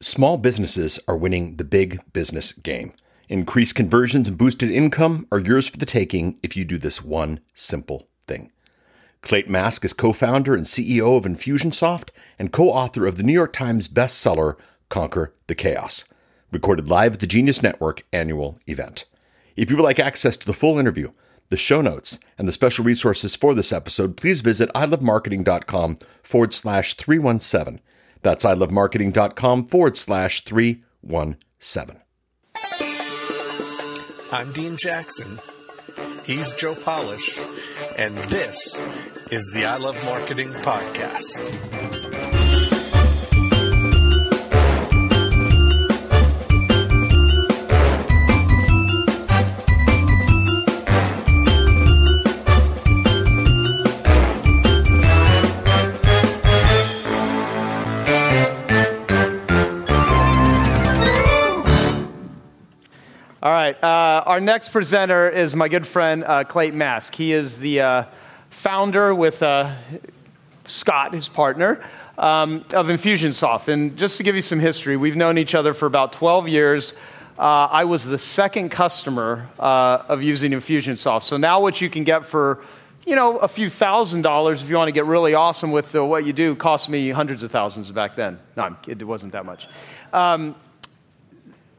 Small businesses are winning the big business game. Increased conversions and boosted income are yours for the taking if you do this one simple thing. Clate Mask is co founder and CEO of Infusionsoft and co author of the New York Times bestseller, Conquer the Chaos, recorded live at the Genius Network annual event. If you would like access to the full interview, the show notes, and the special resources for this episode, please visit ilovemarketing.com forward slash 317. That's ilovemarketing.com forward slash 317. I'm Dean Jackson. He's Joe Polish. And this is the I Love Marketing Podcast. Right. Uh, our next presenter is my good friend uh, Clate Mask. He is the uh, founder with uh, Scott, his partner, um, of Infusionsoft. And just to give you some history, we've known each other for about 12 years. Uh, I was the second customer uh, of using Infusionsoft. So now what you can get for you know, a few thousand dollars if you want to get really awesome with what you do cost me hundreds of thousands back then. No, it wasn't that much. Um,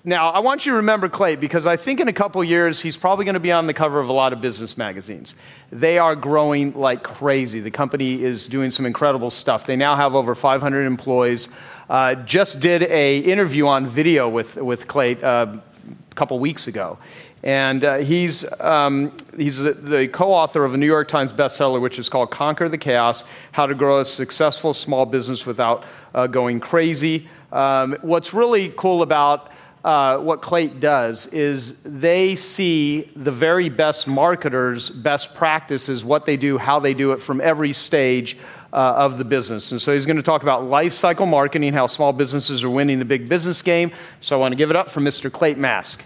now, I want you to remember Clay because I think in a couple years he's probably going to be on the cover of a lot of business magazines. They are growing like crazy. The company is doing some incredible stuff. They now have over 500 employees. Uh, just did a interview on video with, with Clay uh, a couple weeks ago. And uh, he's, um, he's the, the co author of a New York Times bestseller, which is called Conquer the Chaos How to Grow a Successful Small Business Without uh, Going Crazy. Um, what's really cool about uh, what Clate does is they see the very best marketers' best practices, what they do, how they do it from every stage uh, of the business. And so he's going to talk about life cycle marketing, how small businesses are winning the big business game. So I want to give it up for Mr. Clate Mask.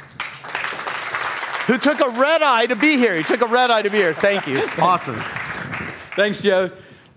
Who took a red eye to be here? He took a red eye to be here. Thank you. awesome. Thanks, Joe.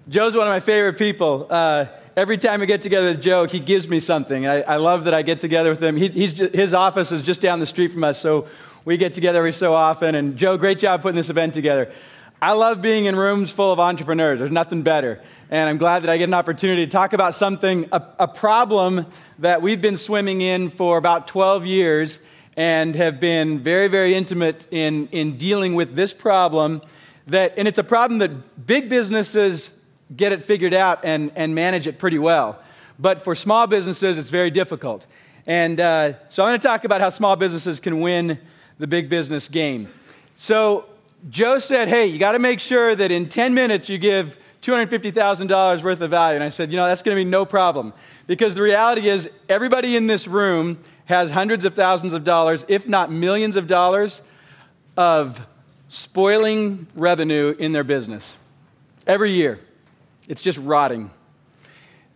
Joe's one of my favorite people. Uh, every time I get together with Joe, he gives me something. I, I love that I get together with him. He, his office is just down the street from us, so we get together every so often. And Joe, great job putting this event together. I love being in rooms full of entrepreneurs. There's nothing better. And I'm glad that I get an opportunity to talk about something, a, a problem that we've been swimming in for about 12 years and have been very, very intimate in, in dealing with this problem. That, and it's a problem that big businesses get it figured out and, and manage it pretty well. But for small businesses, it's very difficult. And uh, so I'm going to talk about how small businesses can win the big business game. So Joe said, hey, you got to make sure that in 10 minutes you give $250,000 worth of value. And I said, you know, that's going to be no problem. Because the reality is, everybody in this room has hundreds of thousands of dollars, if not millions of dollars, of spoiling revenue in their business every year. It's just rotting.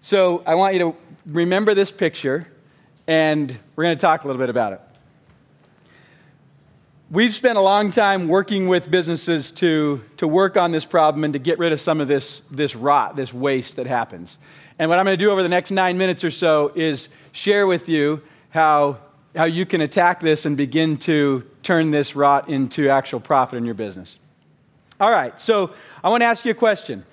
So I want you to remember this picture, and we're going to talk a little bit about it. We've spent a long time working with businesses to, to work on this problem and to get rid of some of this, this rot, this waste that happens. And what I'm going to do over the next nine minutes or so is share with you how, how you can attack this and begin to turn this rot into actual profit in your business. All right, so I want to ask you a question.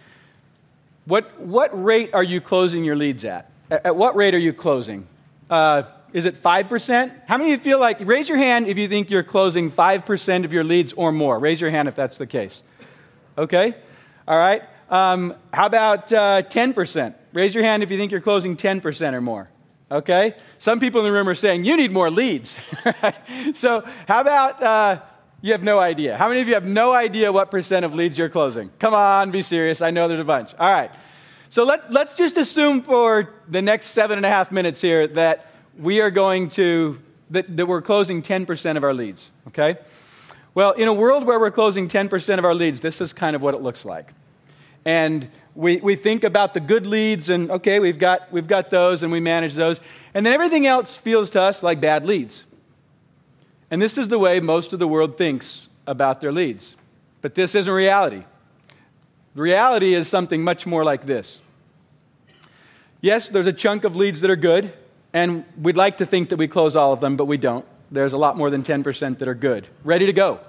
What, what rate are you closing your leads at? At, at what rate are you closing? Uh, is it 5%? How many of you feel like, raise your hand if you think you're closing 5% of your leads or more. Raise your hand if that's the case. Okay? All right. Um, how about uh, 10%? Raise your hand if you think you're closing 10% or more. Okay? Some people in the room are saying, you need more leads. so, how about uh, you have no idea. How many of you have no idea what percent of leads you're closing? Come on, be serious. I know there's a bunch. All right. So let, let's just assume for the next seven and a half minutes here that we are going to, that, that we're closing 10% of our leads, okay? Well, in a world where we're closing 10% of our leads, this is kind of what it looks like. And we, we think about the good leads, and okay, we've got, we've got those, and we manage those. And then everything else feels to us like bad leads. And this is the way most of the world thinks about their leads. But this isn't reality. The reality is something much more like this. Yes, there's a chunk of leads that are good, And we'd like to think that we close all of them, but we don't. There's a lot more than 10% that are good, ready to go.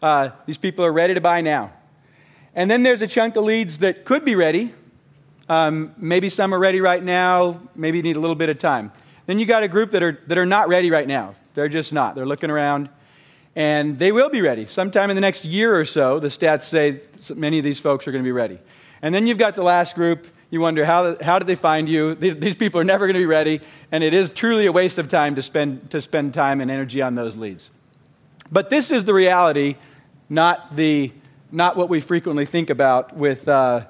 Uh, these people are ready to buy now. And then there's a chunk of leads that could be ready. Um, maybe some are ready right now, maybe need a little bit of time. Then you got a group that are, that are not ready right now. They're just not. They're looking around, and they will be ready. Sometime in the next year or so, the stats say many of these folks are going to be ready. And then you've got the last group. You wonder, how, how did they find you? These, people are never going to be ready, and it is truly a waste of time to spend, to spend time and energy on those leads. But this is the reality, not, the, not what we frequently think about with, uh,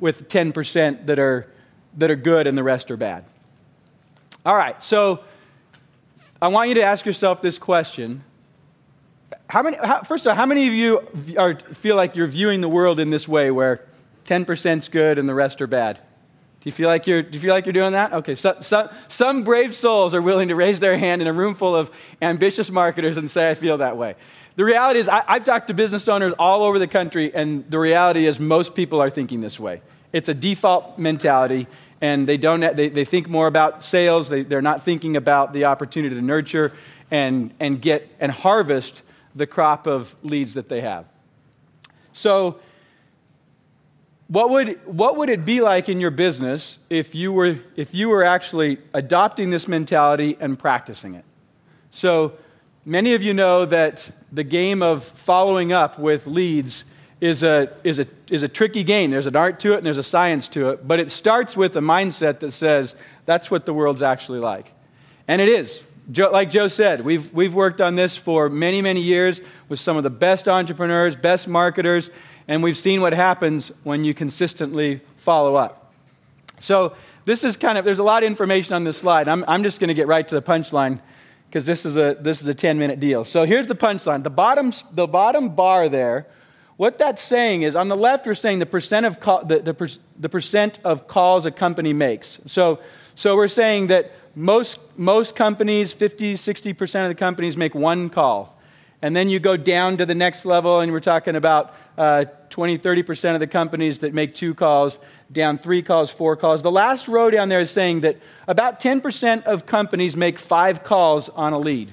with 10% that are, that are good and the rest are bad. All right, so I want you to ask yourself this question. How many, how, first of all, how many of you are, feel like you're viewing the world in this way where 10% is good and the rest are bad? Do you feel like you're, do you feel like you're doing that? Okay, so, so, some brave souls are willing to raise their hand in a room full of ambitious marketers and say, I feel that way. The reality is, I, I've talked to business owners all over the country, and the reality is, most people are thinking this way. It's a default mentality, and they, don't, they, they think more about sales. They, they're not thinking about the opportunity to nurture and, and get and harvest the crop of leads that they have. So, what would, what would it be like in your business if you, were, if you were actually adopting this mentality and practicing it? So, many of you know that the game of following up with leads is a, is, a, is a tricky game. There's an art to it and there's a science to it, but it starts with a mindset that says that's what the world's actually like. And it is. Joe, like Joe said, we've, we've worked on this for many, many years with some of the best entrepreneurs, best marketers, and we've seen what happens when you consistently follow up. So, this is kind of, there's a lot of information on this slide. I'm, I'm just going to get right to the punchline because this, is a, this is a 10 minute deal. So, here's the punchline the bottom, the bottom bar there, what that's saying is on the left, we're saying the percent of, the, the, the percent of calls a company makes. So, so we're saying that most, most companies, 50, 60% of the companies make one call. And then you go down to the next level, and we're talking about uh, 20, 30% of the companies that make two calls, down three calls, four calls. The last row down there is saying that about 10% of companies make five calls on a lead.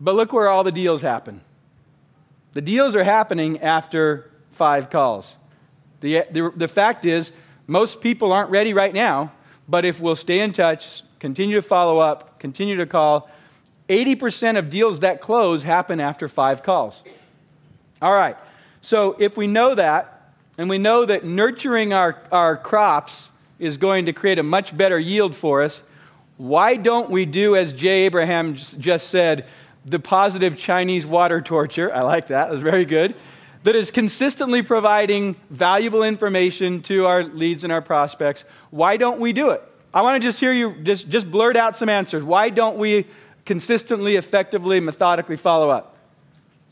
But look where all the deals happen. The deals are happening after five calls. The, the, the fact is, most people aren't ready right now, but if we'll stay in touch, continue to follow up, continue to call, 80% of deals that close happen after five calls. All right, so if we know that, and we know that nurturing our, our crops is going to create a much better yield for us, why don't we do as Jay Abraham just said, the positive Chinese water torture? I like that, it was very good. That is consistently providing valuable information to our leads and our prospects. Why don't we do it? I want to just hear you just, just blurt out some answers. Why don't we consistently, effectively, methodically follow up?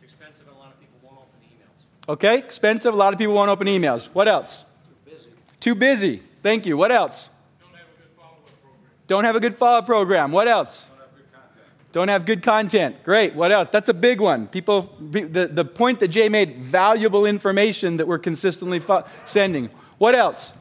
It's expensive and a lot of people won't open emails. Okay, expensive. A lot of people won't open emails. What else? Too busy. Too busy. Thank you. What else? Don't have a good follow-up program. Don't have a good follow up program. What else? Don't have good content. Great. What else? That's a big one. People, the, the point that Jay made valuable information that we're consistently fo- sending. What else?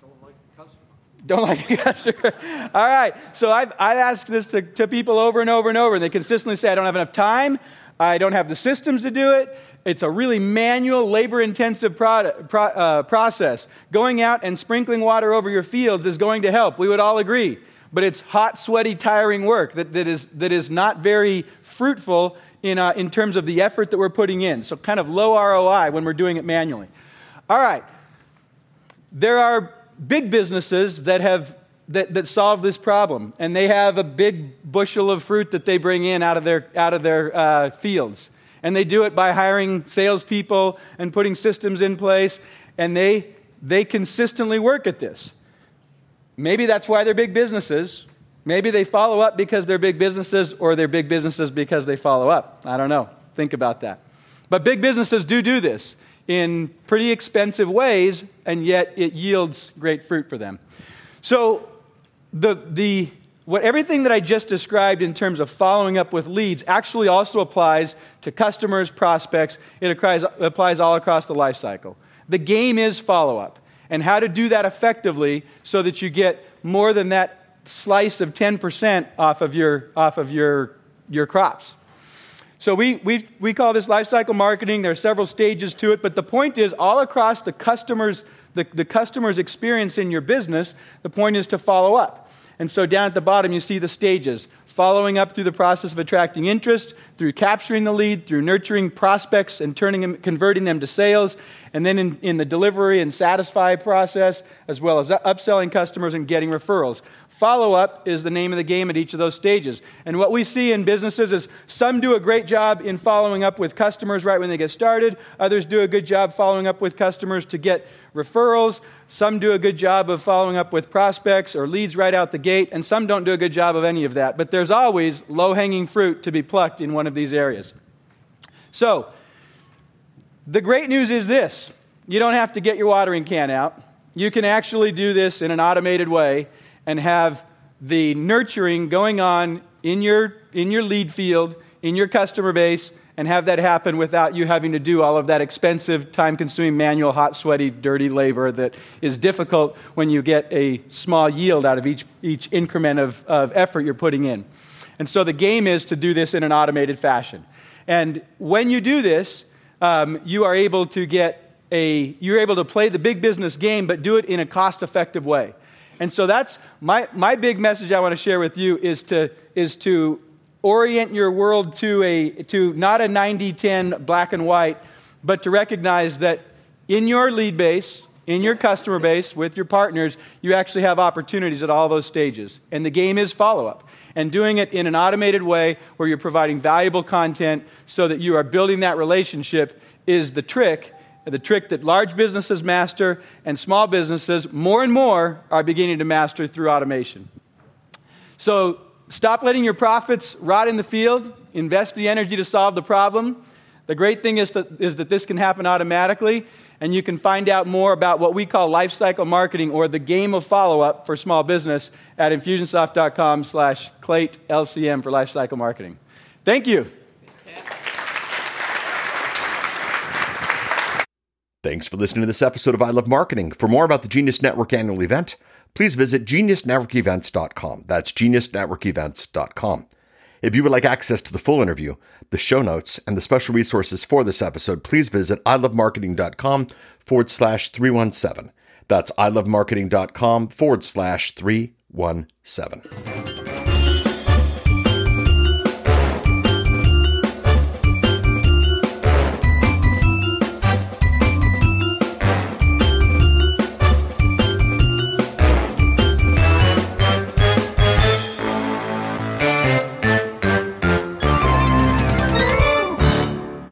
Don't like the customer. Don't like the customer. All right. So I've, I've asked this to, to people over and over and over, and they consistently say, I don't have enough time. I don't have the systems to do it. It's a really manual, labor intensive pro, uh, process. Going out and sprinkling water over your fields is going to help. We would all agree. But it's hot, sweaty, tiring work that, that, is, that is not very fruitful in, uh, in terms of the effort that we're putting in. So, kind of low ROI when we're doing it manually. All right. There are big businesses that have that, that solve this problem, and they have a big bushel of fruit that they bring in out of their, out of their uh, fields. And they do it by hiring salespeople and putting systems in place, and they, they consistently work at this. Maybe that's why they're big businesses. Maybe they follow up because they're big businesses, or they're big businesses because they follow up. I don't know. Think about that. But big businesses do do this in pretty expensive ways, and yet it yields great fruit for them. So, the, the, what, everything that I just described in terms of following up with leads actually also applies to customers, prospects. It applies, applies all across the life cycle. The game is follow up, and how to do that effectively so that you get more than that slice of 10% off of your, off of your, your crops. So we, we, we call this lifecycle marketing. There are several stages to it, but the point is all across the customer's, the, the customer's experience in your business, the point is to follow up. And so down at the bottom, you see the stages following up through the process of attracting interest, through capturing the lead, through nurturing prospects and turning them, converting them to sales, and then in, in the delivery and satisfy process, as well as upselling customers and getting referrals. Follow up is the name of the game at each of those stages. And what we see in businesses is some do a great job in following up with customers right when they get started, others do a good job following up with customers to get referrals, some do a good job of following up with prospects or leads right out the gate, and some don't do a good job of any of that. But there's always low hanging fruit to be plucked in one of these areas. So, the great news is this you don't have to get your watering can out. You can actually do this in an automated way and have the nurturing going on in your, in your lead field, in your customer base, and have that happen without you having to do all of that expensive, time consuming, manual, hot, sweaty, dirty labor that is difficult when you get a small yield out of each, each increment of, of effort you're putting in. And so the game is to do this in an automated fashion. And when you do this, um, you are able to get a, you're able to play the big business game, but do it in a cost effective way. And so that's my, my big message I want to share with you is to, is to orient your world to, a, to not a 90 10 black and white, but to recognize that in your lead base, in your customer base, with your partners, you actually have opportunities at all those stages. And the game is follow up. And doing it in an automated way where you're providing valuable content so that you are building that relationship is the trick the trick that large businesses master and small businesses more and more are beginning to master through automation. So stop letting your profits rot in the field, invest the energy to solve the problem. The great thing is that, is that this can happen automatically, and you can find out more about what we call life cycle marketing or the game of follow-up for small business at infusionsoft.com slash Clate LCM for life cycle marketing. Thank you. Thanks for listening to this episode of I Love Marketing. For more about the Genius Network annual event, please visit geniusnetworkevents.com. That's geniusnetworkevents.com. If you would like access to the full interview, the show notes, and the special resources for this episode, please visit ilovemarketing.com forward slash 317. That's ilovemarketing.com forward slash 317.